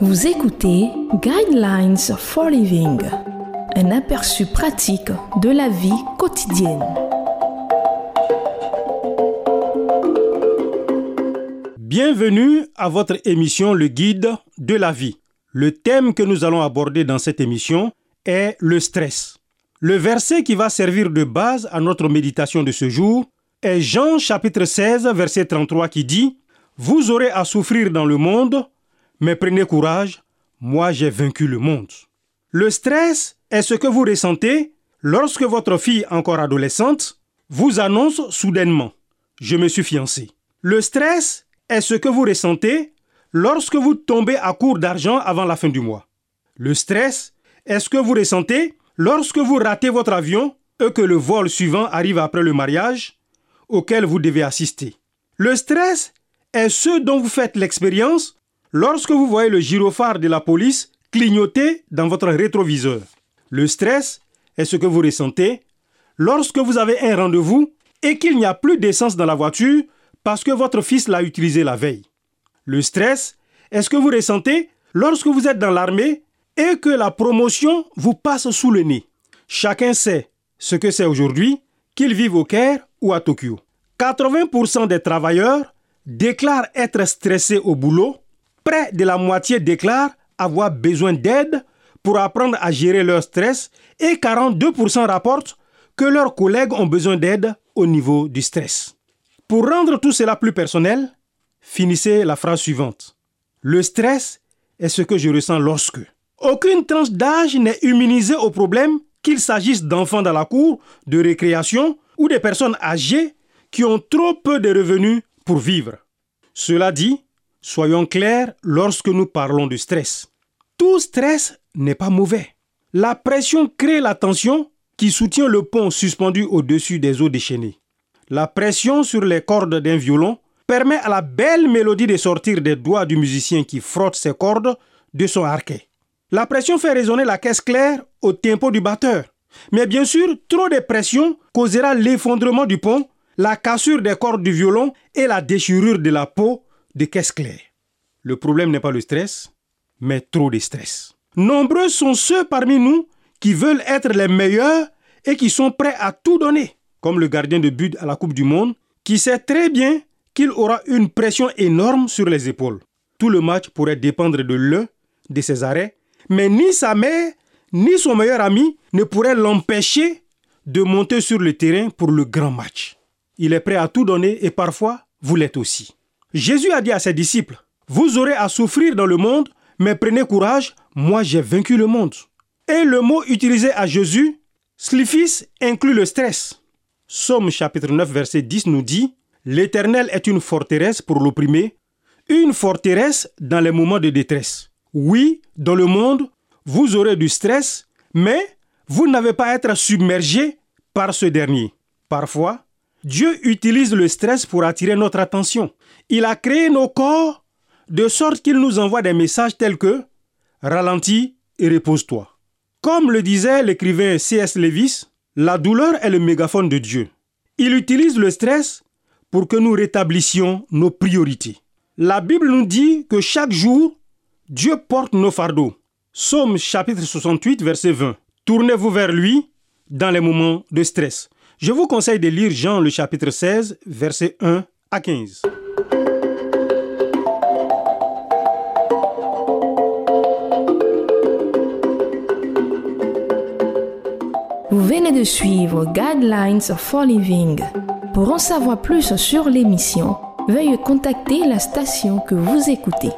Vous écoutez Guidelines for Living, un aperçu pratique de la vie quotidienne. Bienvenue à votre émission Le Guide de la vie. Le thème que nous allons aborder dans cette émission est le stress. Le verset qui va servir de base à notre méditation de ce jour est Jean chapitre 16 verset 33 qui dit Vous aurez à souffrir dans le monde, mais prenez courage, moi j'ai vaincu le monde. Le stress est ce que vous ressentez lorsque votre fille encore adolescente vous annonce soudainement ⁇ Je me suis fiancé ⁇ Le stress est ce que vous ressentez lorsque vous tombez à court d'argent avant la fin du mois. Le stress est ce que vous ressentez lorsque vous ratez votre avion et que le vol suivant arrive après le mariage auquel vous devez assister. Le stress est ce dont vous faites l'expérience lorsque vous voyez le gyrophare de la police clignoter dans votre rétroviseur. Le stress est ce que vous ressentez lorsque vous avez un rendez-vous et qu'il n'y a plus d'essence dans la voiture parce que votre fils l'a utilisé la veille. Le stress est ce que vous ressentez lorsque vous êtes dans l'armée et que la promotion vous passe sous le nez. Chacun sait ce que c'est aujourd'hui, qu'il vive au Caire ou à Tokyo. 80% des travailleurs déclarent être stressés au boulot, près de la moitié déclarent avoir besoin d'aide pour apprendre à gérer leur stress et 42% rapportent que leurs collègues ont besoin d'aide au niveau du stress. Pour rendre tout cela plus personnel, finissez la phrase suivante. Le stress est ce que je ressens lorsque. Aucune tranche d'âge n'est immunisée au problème, qu'il s'agisse d'enfants dans la cour, de récréation ou des personnes âgées qui ont trop peu de revenus pour vivre. Cela dit, soyons clairs lorsque nous parlons de stress. Tout stress n'est pas mauvais. La pression crée la tension qui soutient le pont suspendu au-dessus des eaux déchaînées. La pression sur les cordes d'un violon permet à la belle mélodie de sortir des doigts du musicien qui frotte ses cordes de son arquet. La pression fait résonner la caisse claire au tempo du batteur. Mais bien sûr, trop de pression causera l'effondrement du pont la cassure des cordes du violon et la déchirure de la peau de caisse claire. Le problème n'est pas le stress, mais trop de stress. Nombreux sont ceux parmi nous qui veulent être les meilleurs et qui sont prêts à tout donner, comme le gardien de but à la Coupe du Monde, qui sait très bien qu'il aura une pression énorme sur les épaules. Tout le match pourrait dépendre de l'un de ses arrêts, mais ni sa mère ni son meilleur ami ne pourraient l'empêcher de monter sur le terrain pour le grand match. Il est prêt à tout donner et parfois, vous l'êtes aussi. Jésus a dit à ses disciples, Vous aurez à souffrir dans le monde, mais prenez courage, moi j'ai vaincu le monde. Et le mot utilisé à Jésus, slifis, inclut le stress. Somme chapitre 9 verset 10 nous dit, L'Éternel est une forteresse pour l'opprimé, une forteresse dans les moments de détresse. Oui, dans le monde, vous aurez du stress, mais vous n'avez pas à être submergé par ce dernier. Parfois, Dieu utilise le stress pour attirer notre attention. Il a créé nos corps de sorte qu'il nous envoie des messages tels que ralentis et repose-toi. Comme le disait l'écrivain C.S. Lewis, la douleur est le mégaphone de Dieu. Il utilise le stress pour que nous rétablissions nos priorités. La Bible nous dit que chaque jour, Dieu porte nos fardeaux. Somme chapitre 68, verset 20. Tournez-vous vers lui dans les moments de stress. Je vous conseille de lire Jean le chapitre 16, versets 1 à 15. Vous venez de suivre Guidelines for Living. Pour en savoir plus sur l'émission, veuillez contacter la station que vous écoutez.